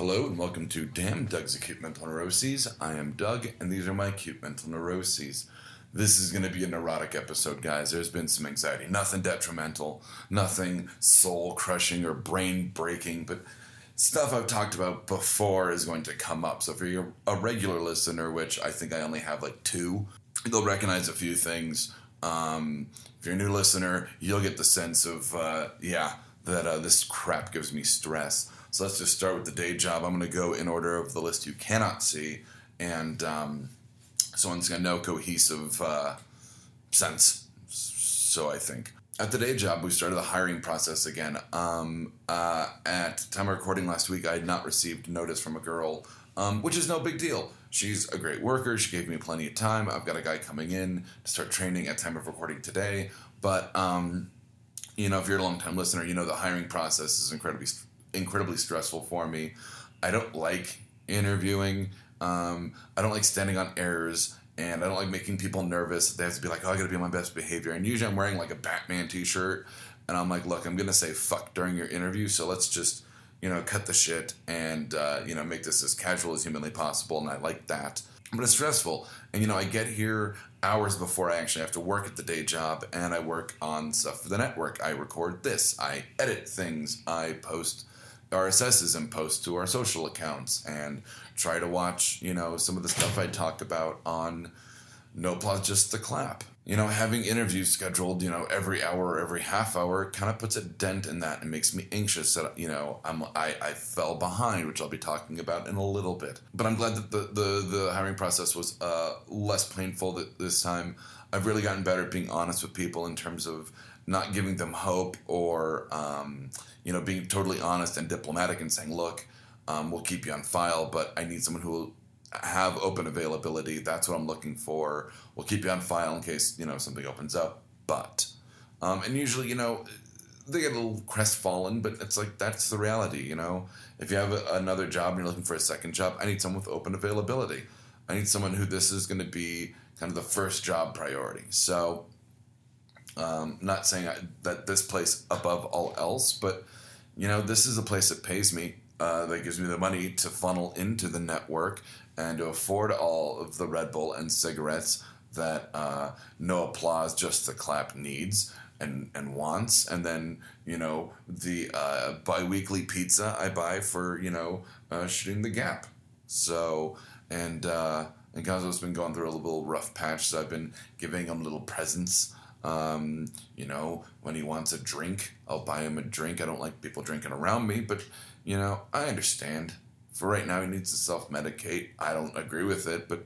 Hello and welcome to Damn Doug's Acute Mental Neuroses. I am Doug, and these are my acute mental neuroses. This is going to be a neurotic episode, guys. There's been some anxiety. Nothing detrimental, nothing soul crushing or brain breaking, but stuff I've talked about before is going to come up. So, if you're a regular listener, which I think I only have like two, they'll recognize a few things. Um, if you're a new listener, you'll get the sense of, uh, yeah, that uh, this crap gives me stress. So let's just start with the day job. I'm going to go in order of the list you cannot see, and um, so it's got no cohesive uh, sense. So I think at the day job, we started the hiring process again. Um, uh, at time of recording last week, I had not received notice from a girl, um, which is no big deal. She's a great worker. She gave me plenty of time. I've got a guy coming in to start training at time of recording today. But um, you know, if you're a long time listener, you know the hiring process is incredibly incredibly stressful for me. I don't like interviewing. Um, I don't like standing on errors, and I don't like making people nervous. They have to be like, "Oh, I got to be on my best behavior." And usually, I'm wearing like a Batman T-shirt, and I'm like, "Look, I'm gonna say fuck during your interview, so let's just." You know, cut the shit and uh, you know make this as casual as humanly possible, and I like that. But it's stressful, and you know I get here hours before I actually have to work at the day job, and I work on stuff for the network. I record this, I edit things, I post RSSs and post to our social accounts and try to watch, you know, some of the stuff I talk about on No Applause Just the Clap. You know, having interviews scheduled, you know, every hour or every half hour kind of puts a dent in that and makes me anxious that, you know, I'm, I, I fell behind, which I'll be talking about in a little bit. But I'm glad that the, the, the hiring process was uh, less painful this time. I've really gotten better at being honest with people in terms of not giving them hope or, um, you know, being totally honest and diplomatic and saying, look, um, we'll keep you on file, but I need someone who will have open availability. That's what I'm looking for. We'll keep you on file in case, you know, something opens up. But, um, and usually, you know, they get a little crestfallen, but it's like that's the reality, you know. If you have a, another job and you're looking for a second job, I need someone with open availability. I need someone who this is going to be kind of the first job priority. So, um, not saying I, that this place above all else, but you know, this is a place that pays me, uh, that gives me the money to funnel into the network and to afford all of the Red Bull and cigarettes that uh, no applause, just the clap needs and, and wants. And then, you know, the uh, bi weekly pizza I buy for, you know, uh, shooting the gap. So, and, uh, and Gazo's been going through a little rough patch, so I've been giving him little presents um, you know, when he wants a drink, I'll buy him a drink. I don't like people drinking around me, but, you know, I understand. For right now, he needs to self medicate. I don't agree with it, but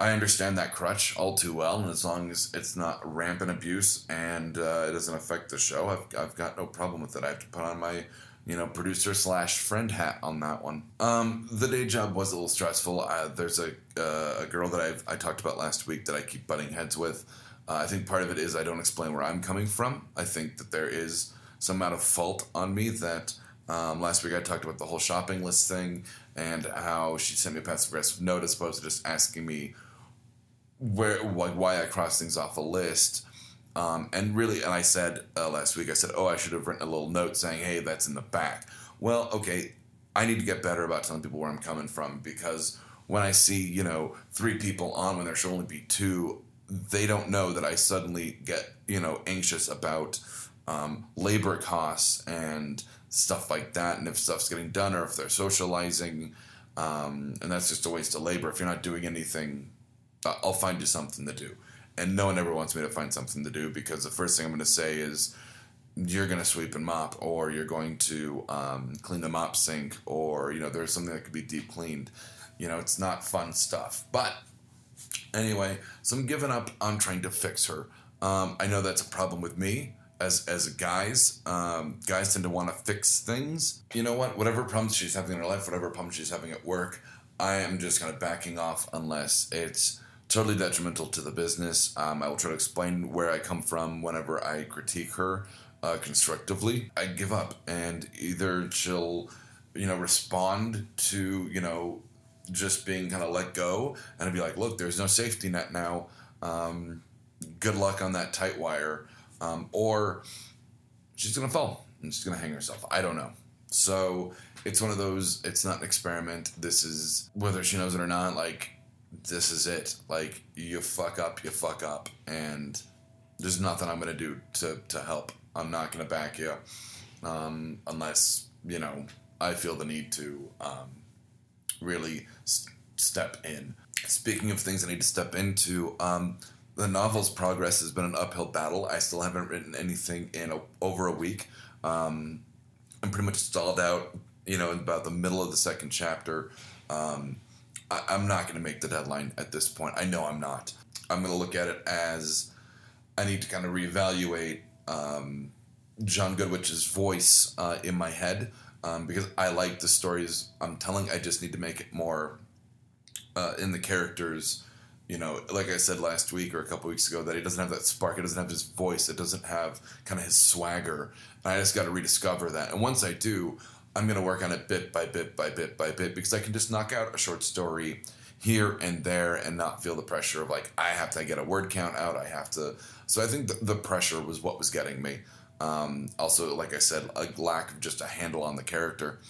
I understand that crutch all too well. And as long as it's not rampant abuse and uh, it doesn't affect the show, I've, I've got no problem with it. I have to put on my you know, producer slash friend hat on that one. Um, the day job was a little stressful. Uh, there's a uh, a girl that I've, I talked about last week that I keep butting heads with. Uh, I think part of it is I don't explain where I'm coming from. I think that there is some amount of fault on me that um, last week I talked about the whole shopping list thing and how she sent me a passive aggressive note as opposed to just asking me where like why I crossed things off a list. Um, and really, and I said uh, last week, I said, oh, I should have written a little note saying, hey, that's in the back. Well, okay, I need to get better about telling people where I'm coming from because when I see, you know, three people on when there should only be two, they don't know that I suddenly get you know anxious about um, labor costs and stuff like that, and if stuff's getting done or if they're socializing, um, and that's just a waste of labor. If you're not doing anything, I'll find you something to do. And no one ever wants me to find something to do because the first thing I'm going to say is you're going to sweep and mop, or you're going to um, clean the mop sink, or you know there's something that could be deep cleaned. You know, it's not fun stuff, but Anyway, so I'm giving up on trying to fix her. Um, I know that's a problem with me as as guys. Um, guys tend to want to fix things. You know what? Whatever problems she's having in her life, whatever problems she's having at work, I am just kind of backing off unless it's totally detrimental to the business. Um, I will try to explain where I come from whenever I critique her uh, constructively. I give up, and either she'll, you know, respond to you know just being kind of let go and I'd be like, look, there's no safety net now. Um, good luck on that tight wire. Um, or she's going to fall and she's going to hang herself. I don't know. So it's one of those. It's not an experiment. This is whether she knows it or not. Like this is it. Like you fuck up, you fuck up, and there's nothing I'm gonna do to to help. I'm not gonna back you um, unless you know I feel the need to um, really st- step in. Speaking of things I need to step into, um, the novel's progress has been an uphill battle. I still haven't written anything in a, over a week. Um, I'm pretty much stalled out, you know, in about the middle of the second chapter. Um, I, am not going to make the deadline at this point. I know I'm not. I'm going to look at it as I need to kind of reevaluate um, John Goodwich's voice uh, in my head um, because I like the stories I'm telling. I just need to make it more uh, in the characters. You know, like I said last week or a couple weeks ago, that he doesn't have that spark. It doesn't have his voice. It doesn't have kind of his swagger. And I just got to rediscover that. And once I do, I'm going to work on it bit by bit by bit by bit because I can just knock out a short story here and there and not feel the pressure of like I have to get a word count out. I have to. So I think the, the pressure was what was getting me. Um, also, like I said, a lack of just a handle on the character.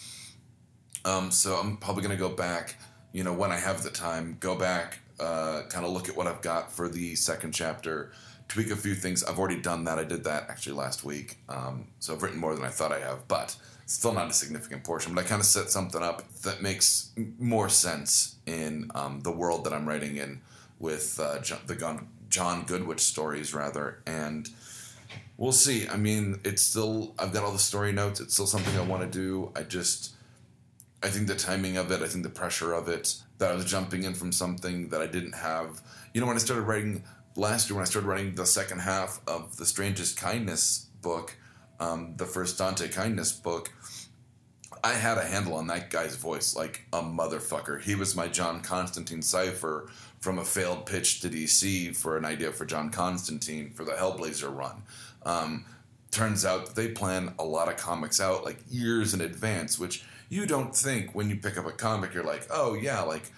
Um, so I'm probably going to go back, you know, when I have the time, go back, uh, kind of look at what I've got for the second chapter, tweak a few things. I've already done that. I did that actually last week. Um, so I've written more than I thought I have, but still not a significant portion. But I kind of set something up that makes more sense in um, the world that I'm writing in with uh, John, the John Goodwich stories, rather. And we'll see. I mean, it's still, I've got all the story notes. It's still something I want to do. I just, I think the timing of it, I think the pressure of it, that I was jumping in from something that I didn't have. You know, when I started writing last year, when I started writing the second half of the Strangest Kindness book, um, the first Dante Kindness book, I had a handle on that guy's voice like a motherfucker. He was my John Constantine cipher from a failed pitch to DC for an idea for John Constantine for the Hellblazer run. Um, turns out that they plan a lot of comics out like years in advance, which you don't think when you pick up a comic. You're like, oh yeah, like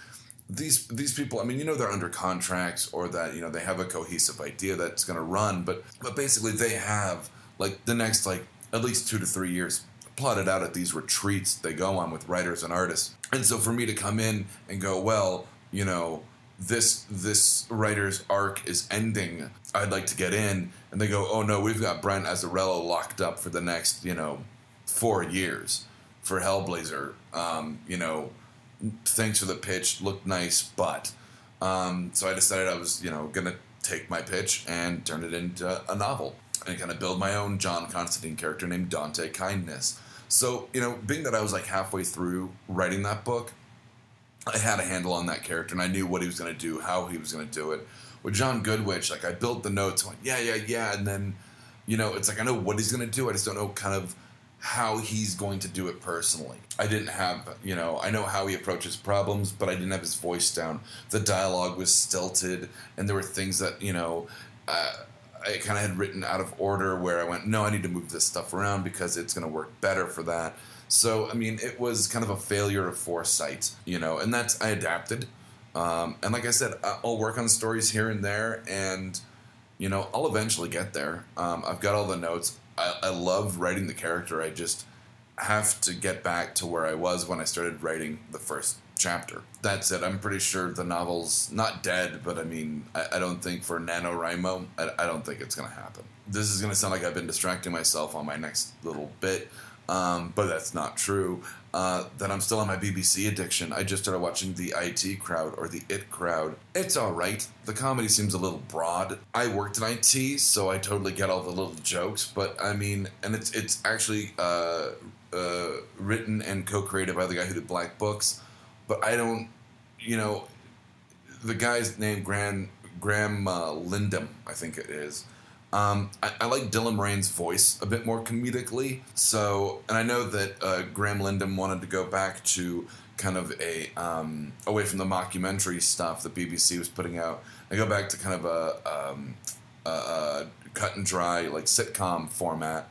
these these people. I mean, you know, they're under contracts or that you know they have a cohesive idea that's going to run, but but basically they have like the next like at least two to three years plotted out at these retreats they go on with writers and artists. And so for me to come in and go, well, you know, this this writer's arc is ending. I'd like to get in, and they go, "Oh no, we've got Brian Azzarello locked up for the next, you know, four years for Hellblazer." Um, you know, thanks for the pitch, looked nice, but um, so I decided I was, you know, gonna take my pitch and turn it into a novel and kind of build my own John Constantine character named Dante Kindness. So, you know, being that I was like halfway through writing that book, I had a handle on that character and I knew what he was going to do, how he was going to do it. With John Goodwich, like I built the notes, went, yeah, yeah, yeah. And then, you know, it's like I know what he's going to do. I just don't know kind of how he's going to do it personally. I didn't have, you know, I know how he approaches problems, but I didn't have his voice down. The dialogue was stilted, and there were things that, you know, uh, I kind of had written out of order where I went, no, I need to move this stuff around because it's going to work better for that. So, I mean, it was kind of a failure of foresight, you know, and that's, I adapted. Um, and like I said, I'll work on stories here and there, and, you know, I'll eventually get there. Um, I've got all the notes. I, I love writing the character. I just have to get back to where I was when I started writing the first chapter. That's it. I'm pretty sure the novel's not dead, but I mean, I, I don't think for NaNoWriMo, I, I don't think it's going to happen. This is going to sound like I've been distracting myself on my next little bit, um, but that's not true. Uh, that I'm still on my BBC addiction. I just started watching the IT crowd or the IT crowd. It's all right. The comedy seems a little broad. I worked in IT, so I totally get all the little jokes. But I mean, and it's it's actually uh, uh, written and co-created by the guy who did Black Books but I don't, you know, the guy's name Graham Graham Linehan, I think it is. Um, I, I, like Dylan Moran's voice a bit more comedically. So, and I know that uh, Graham Linehan wanted to go back to kind of a um, away from the mockumentary stuff that BBC was putting out, and go back to kind of a, um, a, a cut and dry like sitcom format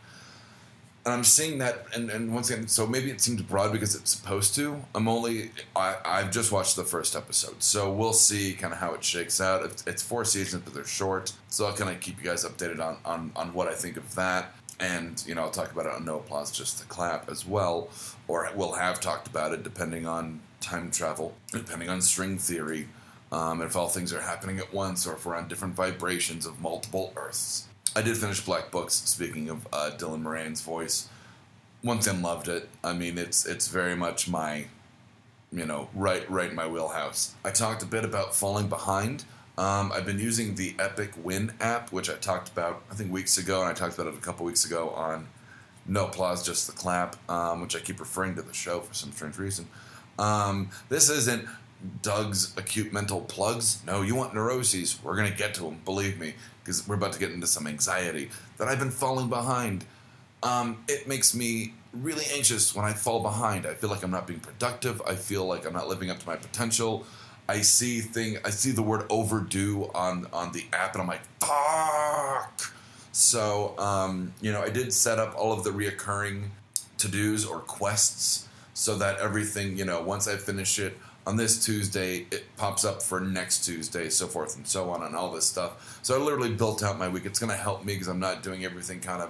and I'm seeing that, and, and once again, so maybe it seems broad because it's supposed to. I'm only, I, I've just watched the first episode, so we'll see kind of how it shakes out. It's, it's four seasons, but they're short, so I'll kind of keep you guys updated on, on, on what I think of that. and you know I'll talk about it on No Applause, Just the Clap as well, or we'll have talked about it depending on time travel, depending on string theory, um, if all things are happening at once, or if we're on different vibrations of multiple Earths. I did finish Black Books. Speaking of uh, Dylan Moran's voice, once again loved it. I mean, it's it's very much my, you know, right right in my wheelhouse. I talked a bit about falling behind. Um, I've been using the Epic Win app, which I talked about I think weeks ago, and I talked about it a couple weeks ago on No Applause, Just the Clap, um, which I keep referring to the show for some strange reason. Um, this isn't Doug's acute mental plugs. No, you want neuroses. We're going to get to them, believe me, because we're about to get into some anxiety that I've been falling behind. Um, it makes me really anxious when I fall behind. I feel like I'm not being productive. I feel like I'm not living up to my potential. I see thing. I see the word overdue on on the app, and I'm like, fuck. So um, you know, I did set up all of the reoccurring to dos or quests so that everything you know once I finish it on this Tuesday, it pops up for next Tuesday, so forth and so on, and all this stuff. So I literally built out my week. It's going to help me because I'm not doing everything kind of.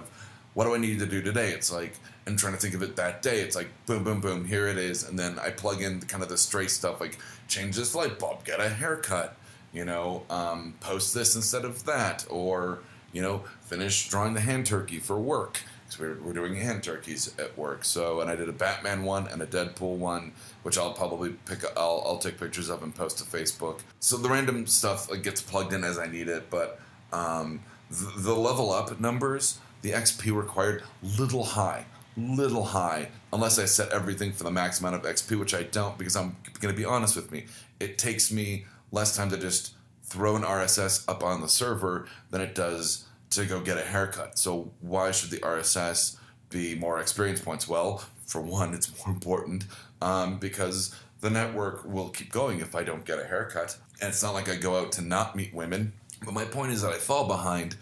What do I need to do today? It's like I'm trying to think of it that day. It's like boom, boom, boom. Here it is, and then I plug in kind of the stray stuff like change this light bulb, get a haircut, you know, um, post this instead of that, or you know, finish drawing the hand turkey for work because we're, we're doing hand turkeys at work. So, and I did a Batman one and a Deadpool one, which I'll probably pick. I'll I'll take pictures of and post to Facebook. So the random stuff like, gets plugged in as I need it, but um, the, the level up numbers, the XP required, little high little high unless I set everything for the max amount of XP, which I don't because I'm going to be honest with me. It takes me less time to just throw an RSS up on the server than it does to go get a haircut. So why should the RSS be more experience points? Well, for one, it's more important um, because the network will keep going if I don't get a haircut. And it's not like I go out to not meet women. But my point is that I fall behind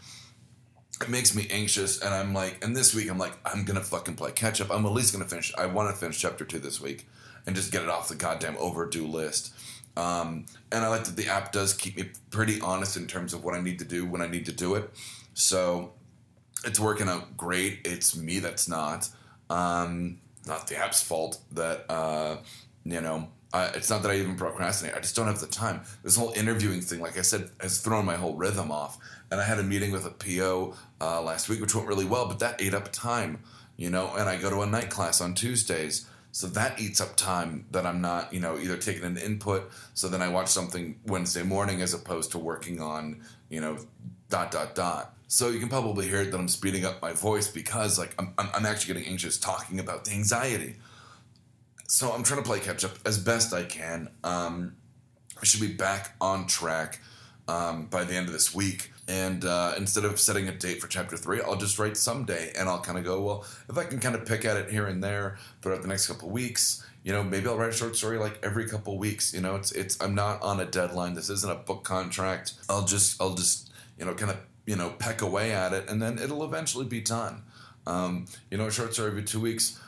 it makes me anxious and i'm like and this week i'm like i'm gonna fucking play catch up i'm at least gonna finish i want to finish chapter two this week and just get it off the goddamn overdue list um, and i like that the app does keep me pretty honest in terms of what i need to do when i need to do it so it's working out great it's me that's not um, not the app's fault that uh, you know I, it's not that I even procrastinate. I just don't have the time. This whole interviewing thing, like I said, has thrown my whole rhythm off. And I had a meeting with a PO uh, last week, which went really well, but that ate up time, you know. And I go to a night class on Tuesdays, so that eats up time that I'm not, you know, either taking an input. So then I watch something Wednesday morning as opposed to working on, you know, dot dot dot. So you can probably hear that I'm speeding up my voice because, like, I'm, I'm actually getting anxious talking about the anxiety so I'm trying to play catch up as best I can. Um, I should be back on track um, by the end of this week. And uh, instead of setting a date for chapter three, I'll just write someday, and I'll kind of go, well, if I can kind of pick at it here and there throughout the next couple weeks, you know, maybe I'll write a short story like every couple weeks. You know, it's it's I'm not on a deadline. This isn't a book contract. I'll just I'll just you know kind of you know peck away at it, and then it'll eventually be done. Um, you know, a short story every two weeks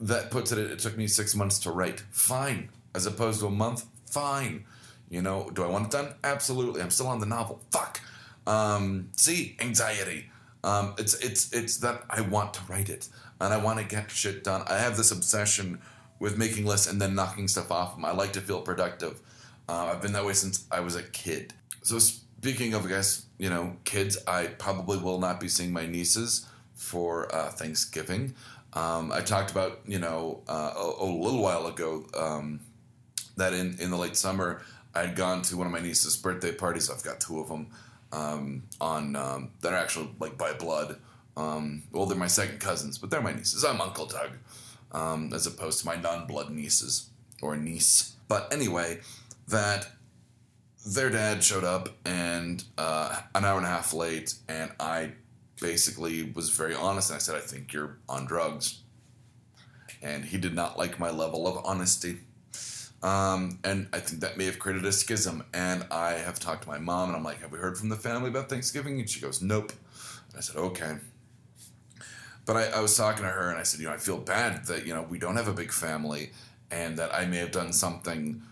that puts it, it took me six months to write. Fine. As opposed to a month, fine. You know, do I want it done? Absolutely. I'm still on the novel. Fuck. Um, see, anxiety. Um, it's it's it's that I want to write it and I want to get shit done. I have this obsession with making lists and then knocking stuff off them. I like to feel productive. Uh, I've been that way since I was a kid. So speaking of, I guess you know, kids, I probably will not be seeing my nieces for uh, Thanksgiving. Um, I talked about, you know, uh, a, a, little while ago um, that in, in the late summer, I'd gone to one of my niece's birthday parties. I've got two of them um, on um, that are actually like by blood. Um, well, they're my second cousins, but they're my nieces. I'm Uncle Doug, um, as opposed to my non-blood nieces or niece. But anyway, that their dad showed up and uh, an hour and a half late, and I basically was very honest and I said, I think you're on drugs. And he did not like my level of honesty. Um, and I think that may have created a schism. And I have talked to my mom and I'm like, Have we heard from the family about Thanksgiving? And she goes, Nope. And I said, Okay. But I, I was talking to her and I said, You know, I feel bad that, you know, we don't have a big family and that I may have done something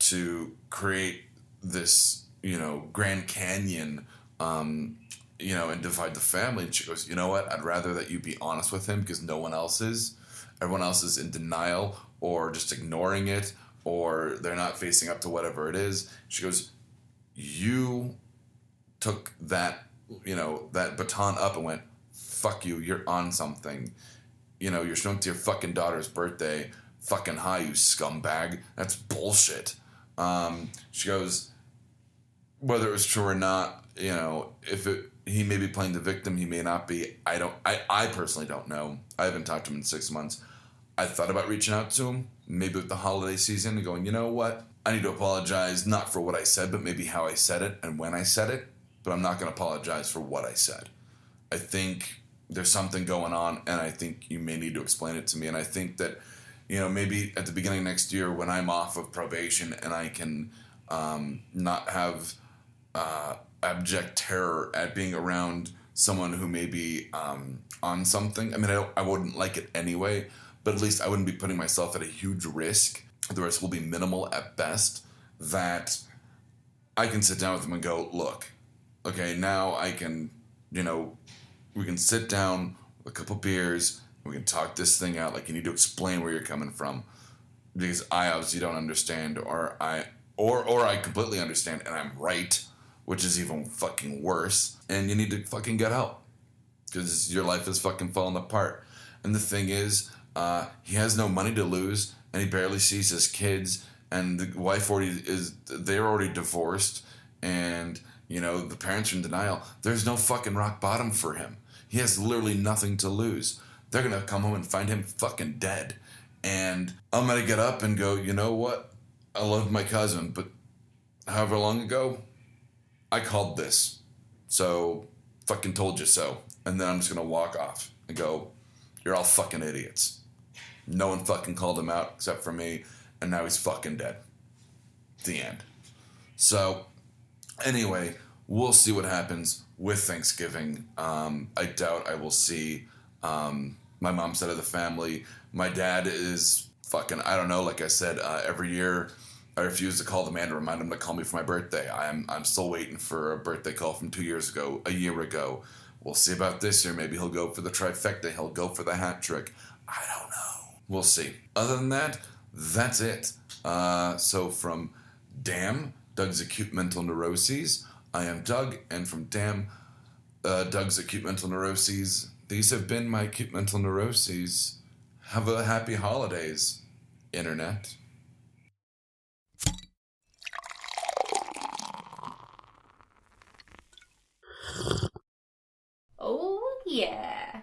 to create this, you know, Grand Canyon um, you know, and divide the family. And she goes, you know what? I'd rather that you be honest with him because no one else is. Everyone else is in denial or just ignoring it or they're not facing up to whatever it is. She goes, you took that, you know, that baton up and went, fuck you, you're on something. You know, you're showing to your fucking daughter's birthday, fucking high, you scumbag. That's bullshit. Um, she goes, whether it was true or not, you know, if it he may be playing the victim, he may not be. I don't. I I personally don't know. I haven't talked to him in six months. I thought about reaching out to him, maybe with the holiday season, and going, you know what? I need to apologize, not for what I said, but maybe how I said it and when I said it. But I'm not going to apologize for what I said. I think there's something going on, and I think you may need to explain it to me. And I think that, you know, maybe at the beginning of next year when I'm off of probation and I can um, not have uh, abject terror at being around someone who may be um, on something. I mean, I, I wouldn't like it anyway, but at least I wouldn't be putting myself at a huge risk. The risk will be minimal at best. That I can sit down with them and go, look, okay, now I can, you know, we can sit down with a couple beers, we can talk this thing out. Like you need to explain where you're coming from, because I obviously don't understand, or I, or or I completely understand and I'm right, which is even fucking worse. And you need to fucking get help, because your life is fucking falling apart. And the thing is, uh, he has no money to lose, and he barely sees his kids. And the wife already is, they're already divorced, and you know the parents are in denial. There's no fucking rock bottom for him. He has literally nothing to lose. They're gonna come home and find him fucking dead. And I'm gonna get up and go, you know what? I love my cousin, but however long ago, I called this. So fucking told you so. And then I'm just gonna walk off and go, You're all fucking idiots. No one fucking called him out except for me, and now he's fucking dead. The end. So, anyway, we'll see what happens with Thanksgiving. Um, I doubt I will see um, my mom's side of the family. My dad is fucking, I don't know, like I said, uh, every year I refuse to call the man to remind him to call me for my birthday. I'm, I'm still waiting for a birthday call from two years ago, a year ago. We'll see about this year. Maybe he'll go for the trifecta, he'll go for the hat trick. I don't know. We'll see. Other than that, that's it. Uh, so from Damn, Doug's Acute Mental Neuroses, I am Doug, and from Damn, uh, Doug's Acute Mental Neuroses, these have been my acute mental neuroses. Have a happy holidays, Internet. Oh, yeah.